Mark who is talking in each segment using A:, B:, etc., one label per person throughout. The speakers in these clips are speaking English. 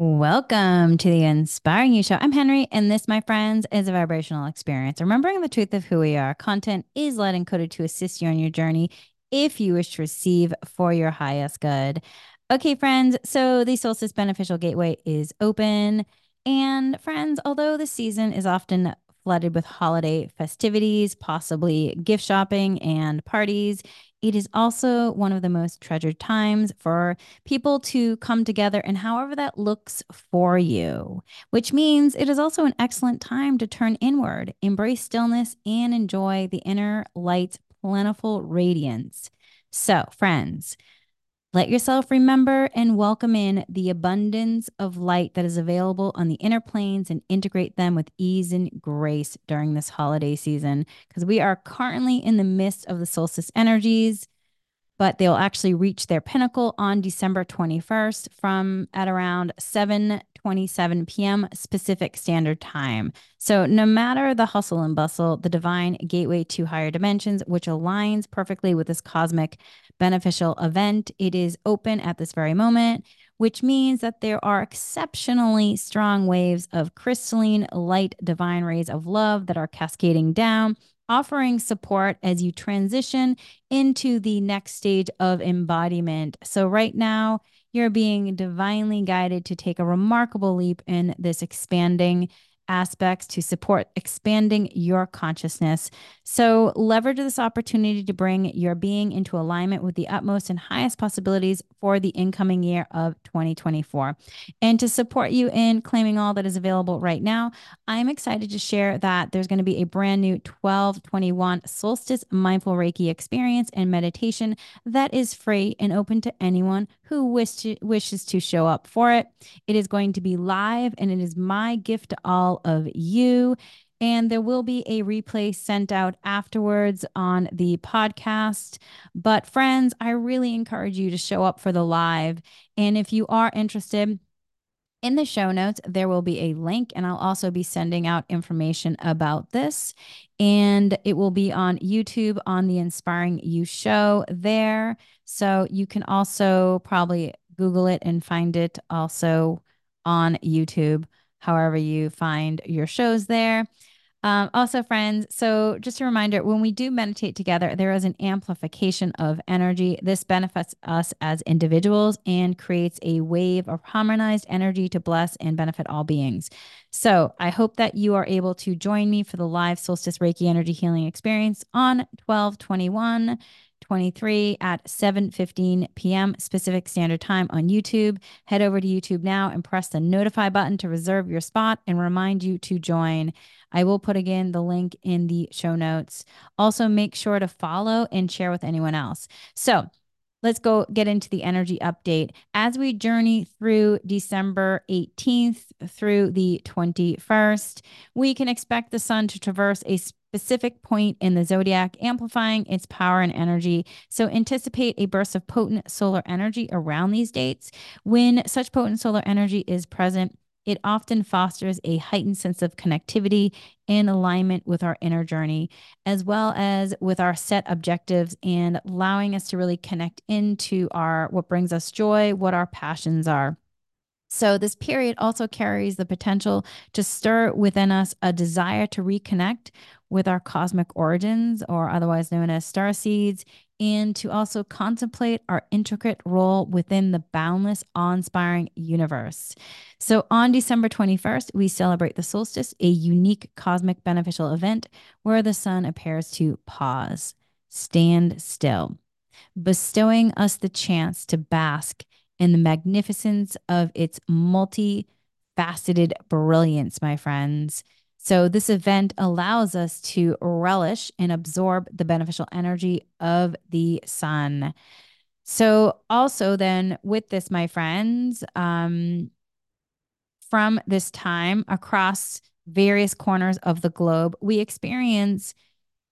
A: Welcome to the Inspiring You Show. I'm Henry, and this, my friends, is a vibrational experience. Remembering the truth of who we are. Content is light encoded to assist you on your journey if you wish to receive for your highest good. Okay, friends, so the Solstice Beneficial Gateway is open. And, friends, although the season is often flooded with holiday festivities, possibly gift shopping and parties, it is also one of the most treasured times for people to come together and however that looks for you, which means it is also an excellent time to turn inward, embrace stillness, and enjoy the inner light's plentiful radiance. So, friends, let yourself remember and welcome in the abundance of light that is available on the inner planes and integrate them with ease and grace during this holiday season because we are currently in the midst of the solstice energies but they'll actually reach their pinnacle on December 21st from at around 7 27 p.m. Pacific Standard Time. So, no matter the hustle and bustle, the divine gateway to higher dimensions, which aligns perfectly with this cosmic beneficial event, it is open at this very moment, which means that there are exceptionally strong waves of crystalline light divine rays of love that are cascading down offering support as you transition into the next stage of embodiment. So, right now, you're being divinely guided to take a remarkable leap in this expanding aspects to support expanding your consciousness. So, leverage this opportunity to bring your being into alignment with the utmost and highest possibilities for the incoming year of 2024. And to support you in claiming all that is available right now, I'm excited to share that there's going to be a brand new 1221 Solstice Mindful Reiki experience and meditation that is free and open to anyone who wish to, wishes to show up for it. It is going to be live and it is my gift to all of you. And there will be a replay sent out afterwards on the podcast. But, friends, I really encourage you to show up for the live. And if you are interested, in the show notes, there will be a link, and I'll also be sending out information about this. And it will be on YouTube on the Inspiring You show there. So you can also probably Google it and find it also on YouTube, however you find your shows there. Um, also, friends, so just a reminder when we do meditate together, there is an amplification of energy. This benefits us as individuals and creates a wave of harmonized energy to bless and benefit all beings. So, I hope that you are able to join me for the live Solstice Reiki Energy Healing Experience on 1221 23 at 7:15 p.m. Pacific Standard Time on YouTube. Head over to YouTube now and press the notify button to reserve your spot and remind you to join. I will put again the link in the show notes. Also make sure to follow and share with anyone else. So, let's go get into the energy update as we journey through December 18th through the 21st. We can expect the sun to traverse a specific point in the zodiac, amplifying its power and energy. So, anticipate a burst of potent solar energy around these dates. When such potent solar energy is present, it often fosters a heightened sense of connectivity and alignment with our inner journey, as well as with our set objectives and allowing us to really connect into our what brings us joy, what our passions are. So, this period also carries the potential to stir within us a desire to reconnect with our cosmic origins, or otherwise known as star seeds, and to also contemplate our intricate role within the boundless, awe inspiring universe. So, on December 21st, we celebrate the solstice, a unique cosmic beneficial event where the sun appears to pause, stand still, bestowing us the chance to bask in the magnificence of its multifaceted brilliance, my friends. So, this event allows us to relish and absorb the beneficial energy of the sun. So, also, then with this, my friends, um, from this time across various corners of the globe, we experience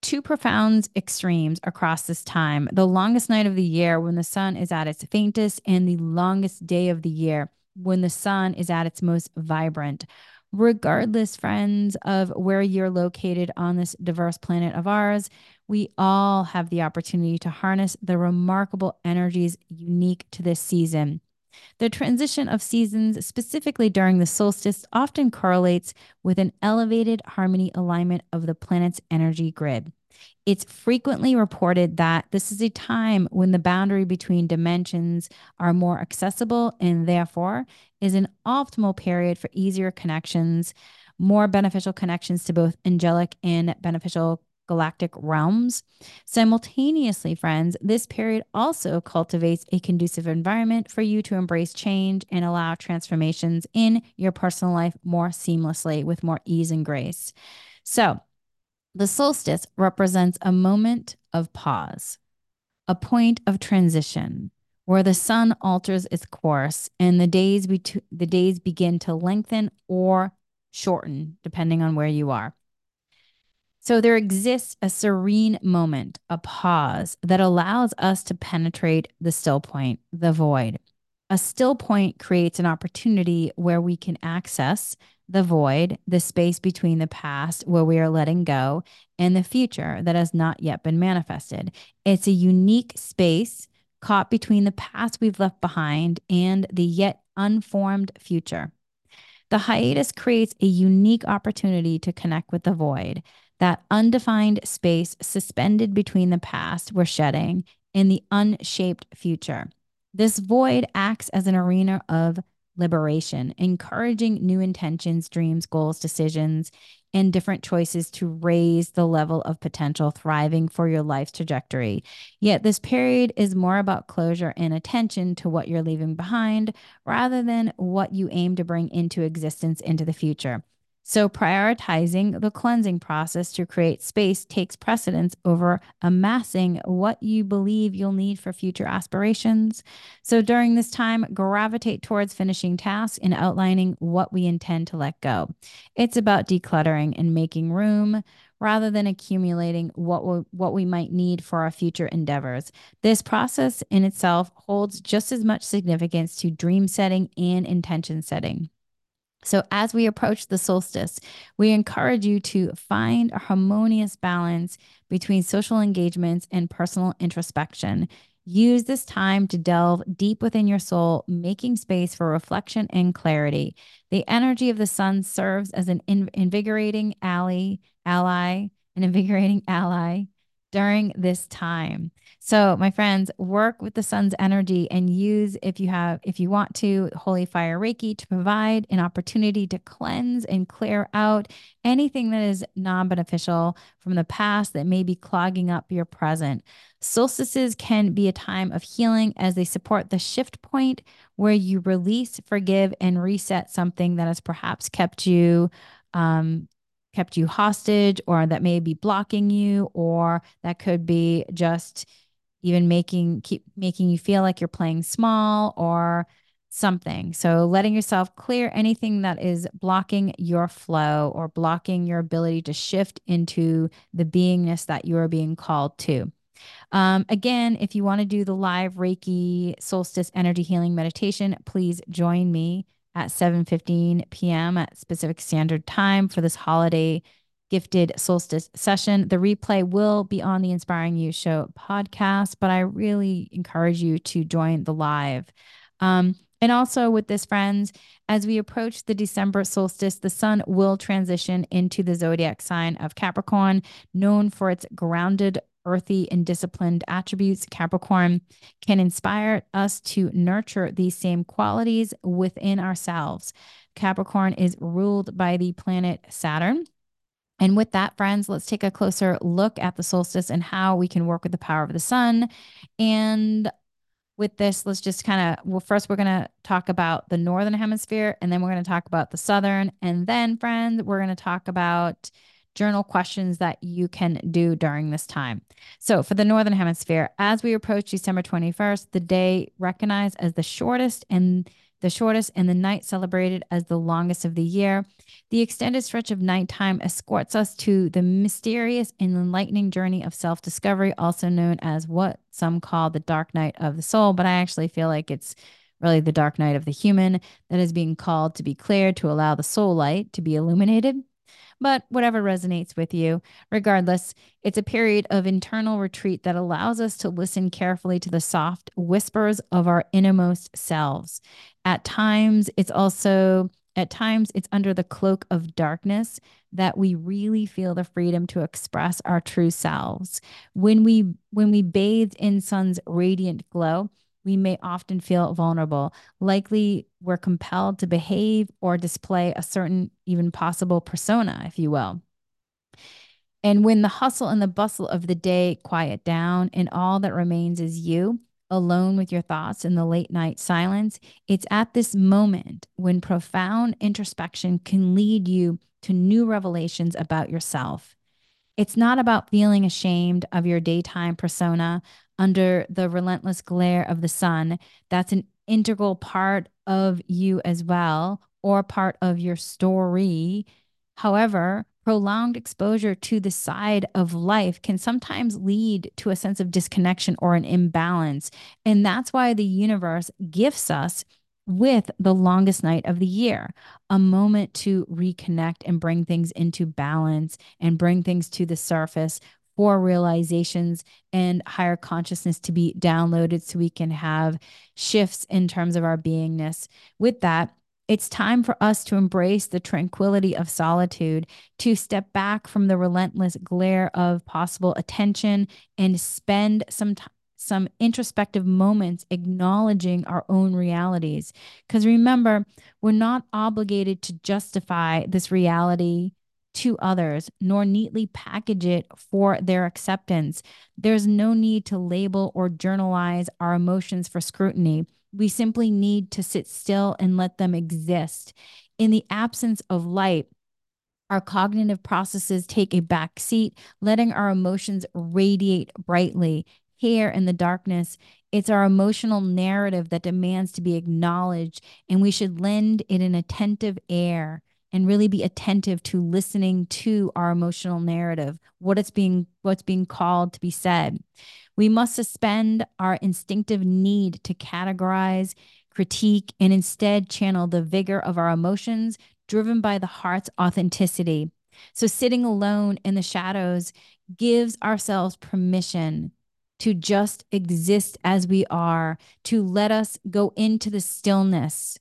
A: two profound extremes across this time the longest night of the year when the sun is at its faintest, and the longest day of the year when the sun is at its most vibrant. Regardless, friends, of where you're located on this diverse planet of ours, we all have the opportunity to harness the remarkable energies unique to this season. The transition of seasons, specifically during the solstice, often correlates with an elevated harmony alignment of the planet's energy grid. It's frequently reported that this is a time when the boundary between dimensions are more accessible and therefore is an optimal period for easier connections, more beneficial connections to both angelic and beneficial galactic realms. Simultaneously, friends, this period also cultivates a conducive environment for you to embrace change and allow transformations in your personal life more seamlessly with more ease and grace. So, the solstice represents a moment of pause, a point of transition where the sun alters its course and the days be- the days begin to lengthen or shorten depending on where you are. So there exists a serene moment, a pause that allows us to penetrate the still point, the void. A still point creates an opportunity where we can access the void, the space between the past where we are letting go and the future that has not yet been manifested. It's a unique space caught between the past we've left behind and the yet unformed future. The hiatus creates a unique opportunity to connect with the void that undefined space suspended between the past we're shedding and the unshaped future. This void acts as an arena of liberation, encouraging new intentions, dreams, goals, decisions, and different choices to raise the level of potential thriving for your life's trajectory. Yet, this period is more about closure and attention to what you're leaving behind rather than what you aim to bring into existence into the future. So, prioritizing the cleansing process to create space takes precedence over amassing what you believe you'll need for future aspirations. So, during this time, gravitate towards finishing tasks and outlining what we intend to let go. It's about decluttering and making room rather than accumulating what we, what we might need for our future endeavors. This process in itself holds just as much significance to dream setting and intention setting. So, as we approach the solstice, we encourage you to find a harmonious balance between social engagements and personal introspection. Use this time to delve deep within your soul, making space for reflection and clarity. The energy of the sun serves as an invigorating ally, ally, an invigorating ally during this time. So, my friends, work with the sun's energy and use, if you have, if you want to, Holy Fire Reiki to provide an opportunity to cleanse and clear out anything that is non beneficial from the past that may be clogging up your present. Solstices can be a time of healing as they support the shift point where you release, forgive, and reset something that has perhaps kept you um, kept you hostage or that may be blocking you or that could be just even making keep making you feel like you're playing small or something. So letting yourself clear anything that is blocking your flow or blocking your ability to shift into the beingness that you are being called to. Um, again, if you want to do the live Reiki solstice energy healing meditation, please join me at 7:15 p.m. at Pacific Standard Time for this holiday gifted solstice session. The replay will be on the Inspiring You Show podcast, but I really encourage you to join the live. Um, and also with this, friends, as we approach the December solstice, the sun will transition into the zodiac sign of Capricorn, known for its grounded, earthy, and disciplined attributes. Capricorn can inspire us to nurture these same qualities within ourselves. Capricorn is ruled by the planet Saturn and with that, friends, let's take a closer look at the solstice and how we can work with the power of the sun. And with this, let's just kind of, well, first, we're going to talk about the northern hemisphere, and then we're going to talk about the southern. And then, friends, we're going to talk about journal questions that you can do during this time. So, for the northern hemisphere, as we approach December 21st, the day recognized as the shortest and the shortest and the night celebrated as the longest of the year. The extended stretch of nighttime escorts us to the mysterious and enlightening journey of self discovery, also known as what some call the dark night of the soul. But I actually feel like it's really the dark night of the human that is being called to be cleared to allow the soul light to be illuminated. But whatever resonates with you. Regardless, it's a period of internal retreat that allows us to listen carefully to the soft whispers of our innermost selves. At times, it's also at times it's under the cloak of darkness that we really feel the freedom to express our true selves. When we when we bathed in sun's radiant glow, we may often feel vulnerable. Likely, we're compelled to behave or display a certain, even possible persona, if you will. And when the hustle and the bustle of the day quiet down and all that remains is you, alone with your thoughts in the late night silence, it's at this moment when profound introspection can lead you to new revelations about yourself. It's not about feeling ashamed of your daytime persona under the relentless glare of the sun. That's an integral part of you as well, or part of your story. However, prolonged exposure to the side of life can sometimes lead to a sense of disconnection or an imbalance. And that's why the universe gifts us with the longest night of the year, a moment to reconnect and bring things into balance and bring things to the surface for realizations and higher consciousness to be downloaded so we can have shifts in terms of our beingness. With that, it's time for us to embrace the tranquility of solitude, to step back from the relentless glare of possible attention and spend some time some introspective moments acknowledging our own realities. Because remember, we're not obligated to justify this reality to others, nor neatly package it for their acceptance. There's no need to label or journalize our emotions for scrutiny. We simply need to sit still and let them exist. In the absence of light, our cognitive processes take a back seat, letting our emotions radiate brightly here in the darkness. It's our emotional narrative that demands to be acknowledged, and we should lend it an attentive air and really be attentive to listening to our emotional narrative, what it's being what's being called to be said. We must suspend our instinctive need to categorize, critique, and instead channel the vigor of our emotions driven by the heart's authenticity. So, sitting alone in the shadows gives ourselves permission to just exist as we are, to let us go into the stillness,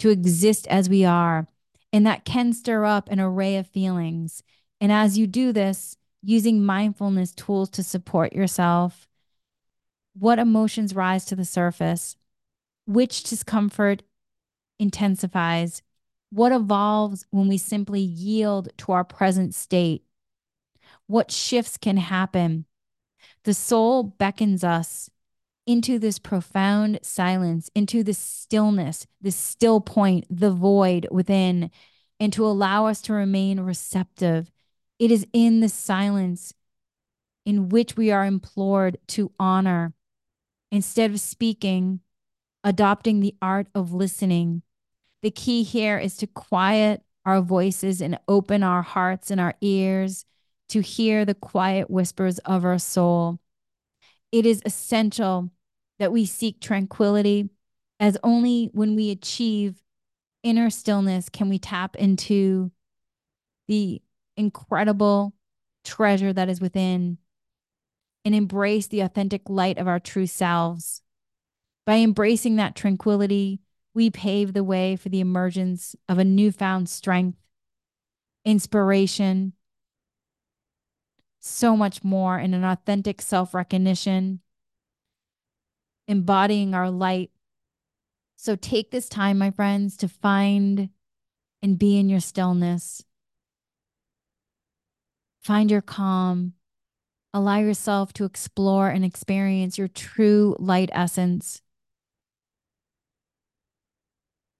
A: to exist as we are. And that can stir up an array of feelings. And as you do this, using mindfulness tools to support yourself, what emotions rise to the surface? Which discomfort intensifies? What evolves when we simply yield to our present state? What shifts can happen the soul beckons us into this profound silence, into the stillness, the still point, the void within, and to allow us to remain receptive. It is in the silence in which we are implored to honor. Instead of speaking, adopting the art of listening. The key here is to quiet our voices and open our hearts and our ears to hear the quiet whispers of our soul. It is essential that we seek tranquility, as only when we achieve inner stillness can we tap into the incredible treasure that is within and embrace the authentic light of our true selves. By embracing that tranquility, we pave the way for the emergence of a newfound strength, inspiration, so much more in an authentic self recognition, embodying our light. So take this time, my friends, to find and be in your stillness. Find your calm. Allow yourself to explore and experience your true light essence.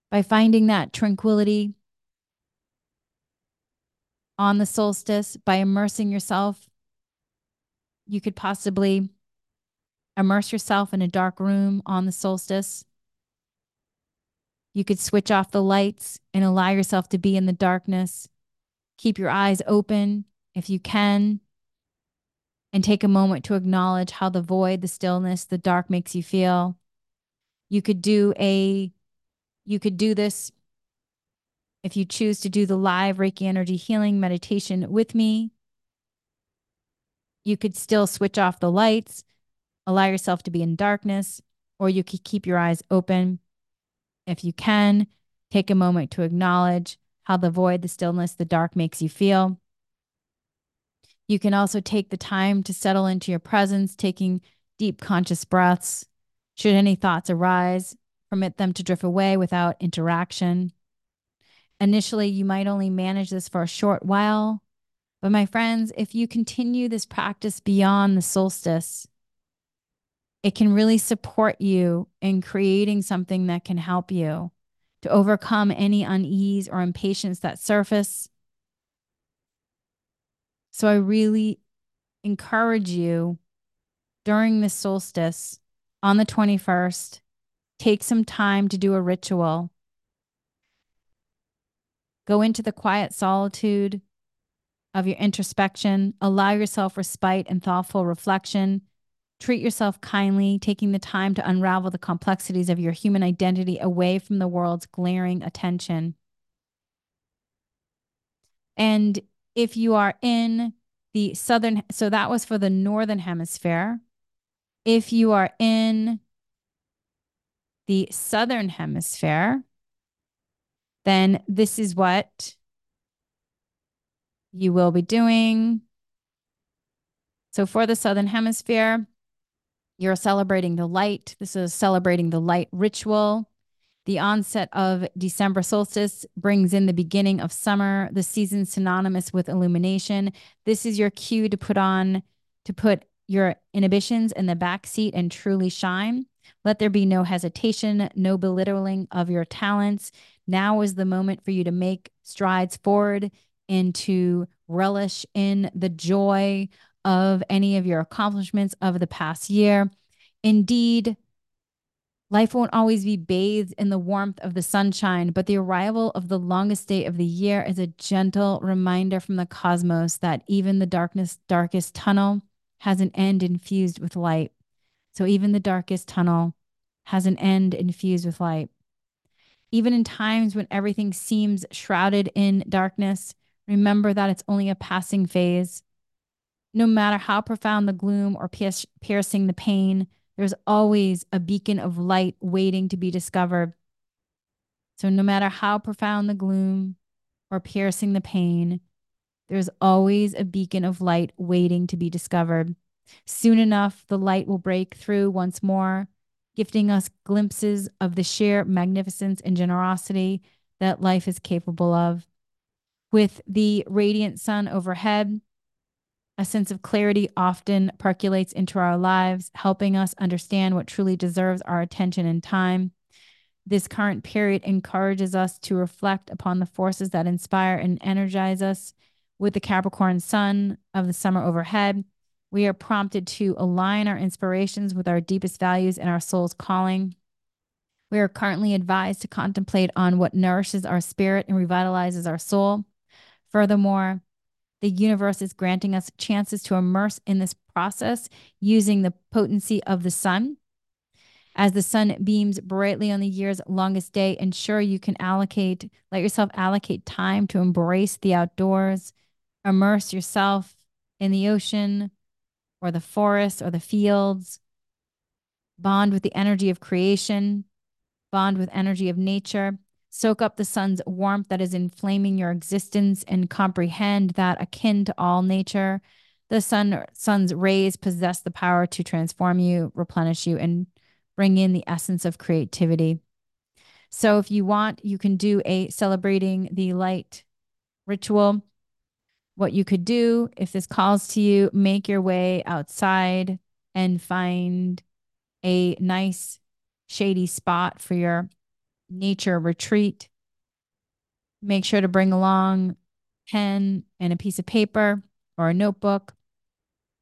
A: By finding that tranquility on the solstice, by immersing yourself you could possibly immerse yourself in a dark room on the solstice. You could switch off the lights and allow yourself to be in the darkness. Keep your eyes open if you can, and take a moment to acknowledge how the void, the stillness, the dark makes you feel. You could do a you could do this If you choose to do the live Reiki energy healing meditation with me, you could still switch off the lights, allow yourself to be in darkness, or you could keep your eyes open. If you can, take a moment to acknowledge how the void, the stillness, the dark makes you feel. You can also take the time to settle into your presence, taking deep conscious breaths. Should any thoughts arise, permit them to drift away without interaction. Initially, you might only manage this for a short while. But, my friends, if you continue this practice beyond the solstice, it can really support you in creating something that can help you to overcome any unease or impatience that surface. So, I really encourage you during the solstice on the 21st, take some time to do a ritual Go into the quiet solitude of your introspection. Allow yourself respite and thoughtful reflection. Treat yourself kindly, taking the time to unravel the complexities of your human identity away from the world's glaring attention. And if you are in the southern, so that was for the northern hemisphere. If you are in the southern hemisphere, then this is what you will be doing. So for the Southern Hemisphere, you're celebrating the light. This is celebrating the light ritual. The onset of December solstice brings in the beginning of summer, the season synonymous with illumination. This is your cue to put on, to put your inhibitions in the back seat and truly shine. Let there be no hesitation, no belittling of your talents. Now is the moment for you to make strides forward and to relish in the joy of any of your accomplishments of the past year. Indeed, life won't always be bathed in the warmth of the sunshine, but the arrival of the longest day of the year is a gentle reminder from the cosmos that even the darkness, darkest tunnel has an end infused with light. So even the darkest tunnel has an end infused with light. Even in times when everything seems shrouded in darkness, remember that it's only a passing phase. No matter how profound the gloom or piercing the pain, there's always a beacon of light waiting to be discovered. So, no matter how profound the gloom or piercing the pain, there's always a beacon of light waiting to be discovered. Soon enough, the light will break through once more, gifting us glimpses of the sheer magnificence and generosity that life is capable of. With the radiant sun overhead, a sense of clarity often percolates into our lives, helping us understand what truly deserves our attention and time. This current period encourages us to reflect upon the forces that inspire and energize us. With the Capricorn sun of the summer overhead, we are prompted to align our inspirations with our deepest values and our soul's calling. We are currently advised to contemplate on what nourishes our spirit and revitalizes our soul. Furthermore, the universe is granting us chances to immerse in this process using the potency of the sun. As the sun beams brightly on the year's longest day, ensure you can allocate, let yourself allocate time to embrace the outdoors, immerse yourself in the ocean, or the forests or the fields. Bond with the energy of creation, bond with energy of nature. Soak up the sun's warmth that is inflaming your existence and comprehend that akin to all nature, the sun sun's rays possess the power to transform you, replenish you, and bring in the essence of creativity. So if you want, you can do a celebrating the light ritual what you could do if this calls to you, make your way outside and find a nice shady spot for your nature retreat. Make sure to bring along pen and a piece of paper or a notebook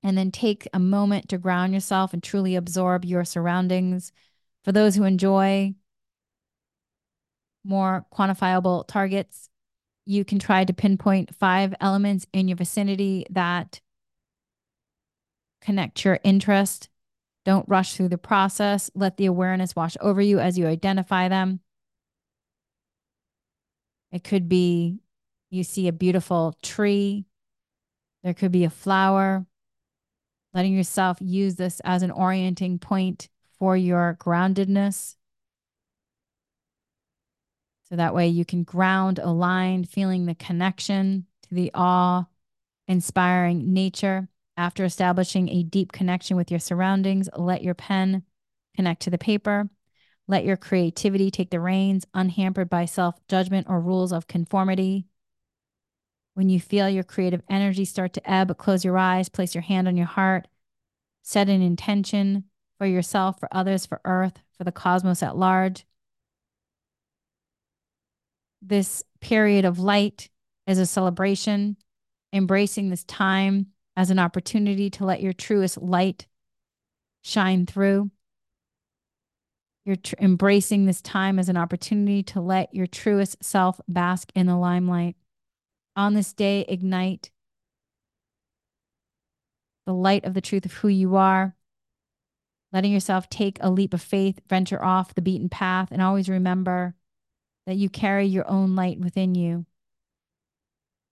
A: and then take a moment to ground yourself and truly absorb your surroundings. For those who enjoy more quantifiable targets, you can try to pinpoint five elements in your vicinity that connect your interest. Don't rush through the process. Let the awareness wash over you as you identify them. It could be you see a beautiful tree, there could be a flower. Letting yourself use this as an orienting point for your groundedness. So that way you can ground, align, feeling the connection to the awe inspiring nature. After establishing a deep connection with your surroundings, let your pen connect to the paper. Let your creativity take the reins, unhampered by self judgment or rules of conformity. When you feel your creative energy start to ebb, close your eyes, place your hand on your heart, set an intention for yourself, for others, for Earth, for the cosmos at large. This period of light is a celebration, embracing this time as an opportunity to let your truest light shine through. You're tr- embracing this time as an opportunity to let your truest self bask in the limelight. On this day, ignite the light of the truth of who you are, letting yourself take a leap of faith, venture off the beaten path, and always remember that you carry your own light within you.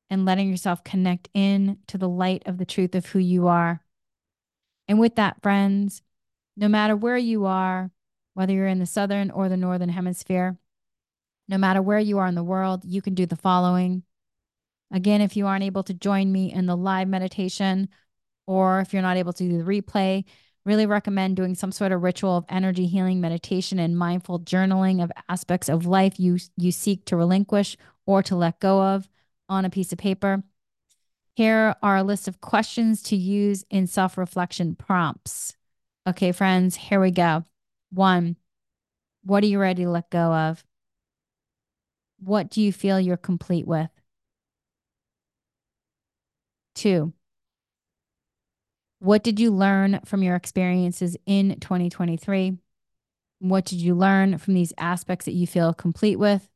A: And letting yourself connect in to the light of the truth of who you are. And with that, friends, no matter where you are, whether you're in the southern or the northern hemisphere, no matter where you are in the world, you can do the following. Again, if you aren't able to join me in the live meditation, or if you're not able to do the replay, really recommend doing some sort of ritual of energy healing meditation and mindful journaling of aspects of life you you seek to relinquish or to let go of on a piece of paper. Here are a list of questions to use in self-reflection prompts. Okay, friends, here we go. One, what are you ready to let go of? What do you feel you're complete with? Two, what did you learn from your experiences in 2023? What did you learn from these aspects that you feel complete with?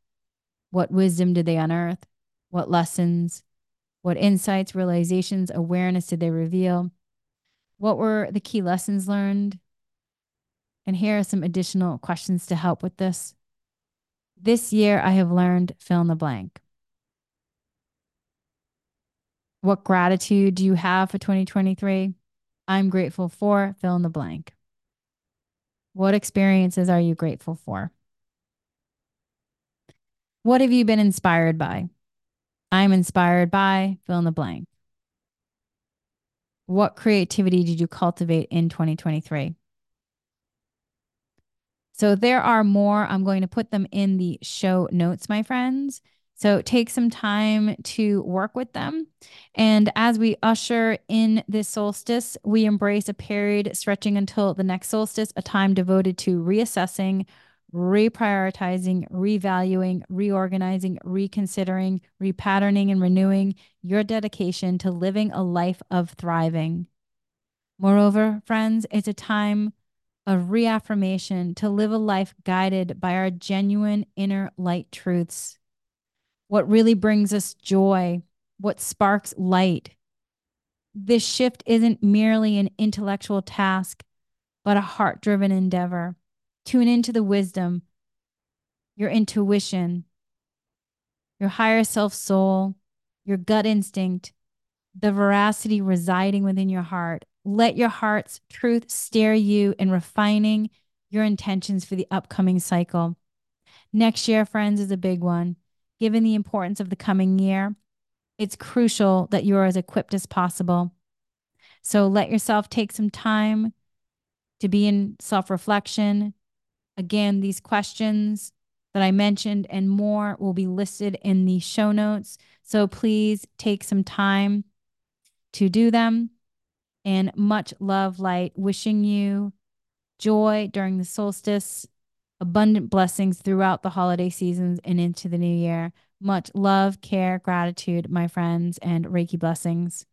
A: What wisdom did they unearth? What lessons? What insights, realizations, awareness did they reveal? What were the key lessons learned? And here are some additional questions to help with this. This year, I have learned fill in the blank. What gratitude do you have for 2023? I'm grateful for fill in the blank. What experiences are you grateful for? What have you been inspired by? I'm inspired by fill in the blank. What creativity did you cultivate in 2023? So there are more. I'm going to put them in the show notes, my friends. So take some time to work with them. And as we usher in this solstice, we embrace a period stretching until the next solstice, a time devoted to reassessing, reprioritizing, revaluing, reorganizing, reconsidering, repatterning, and renewing your dedication to living a life of thriving. Moreover, friends, it's a time of reaffirmation to live a life guided by our genuine inner light truths what really brings us joy, what sparks light. This shift isn't merely an intellectual task, but a heart driven endeavor. Tune into the wisdom, your intuition, your higher self soul, your gut instinct, the veracity residing within your heart. Let your heart's truth steer you in refining your intentions for the upcoming cycle. Next year, friends, is a big one given the importance of the coming year, it's crucial that you're as equipped as possible. So let yourself take some time to be in self reflection. Again, these questions that I mentioned and more will be listed in the show notes. So please take some time to do them. And much love, light, wishing you joy during the solstice abundant blessings throughout the holiday seasons and into the new year. Much love, care, gratitude, my friends, and Reiki blessings.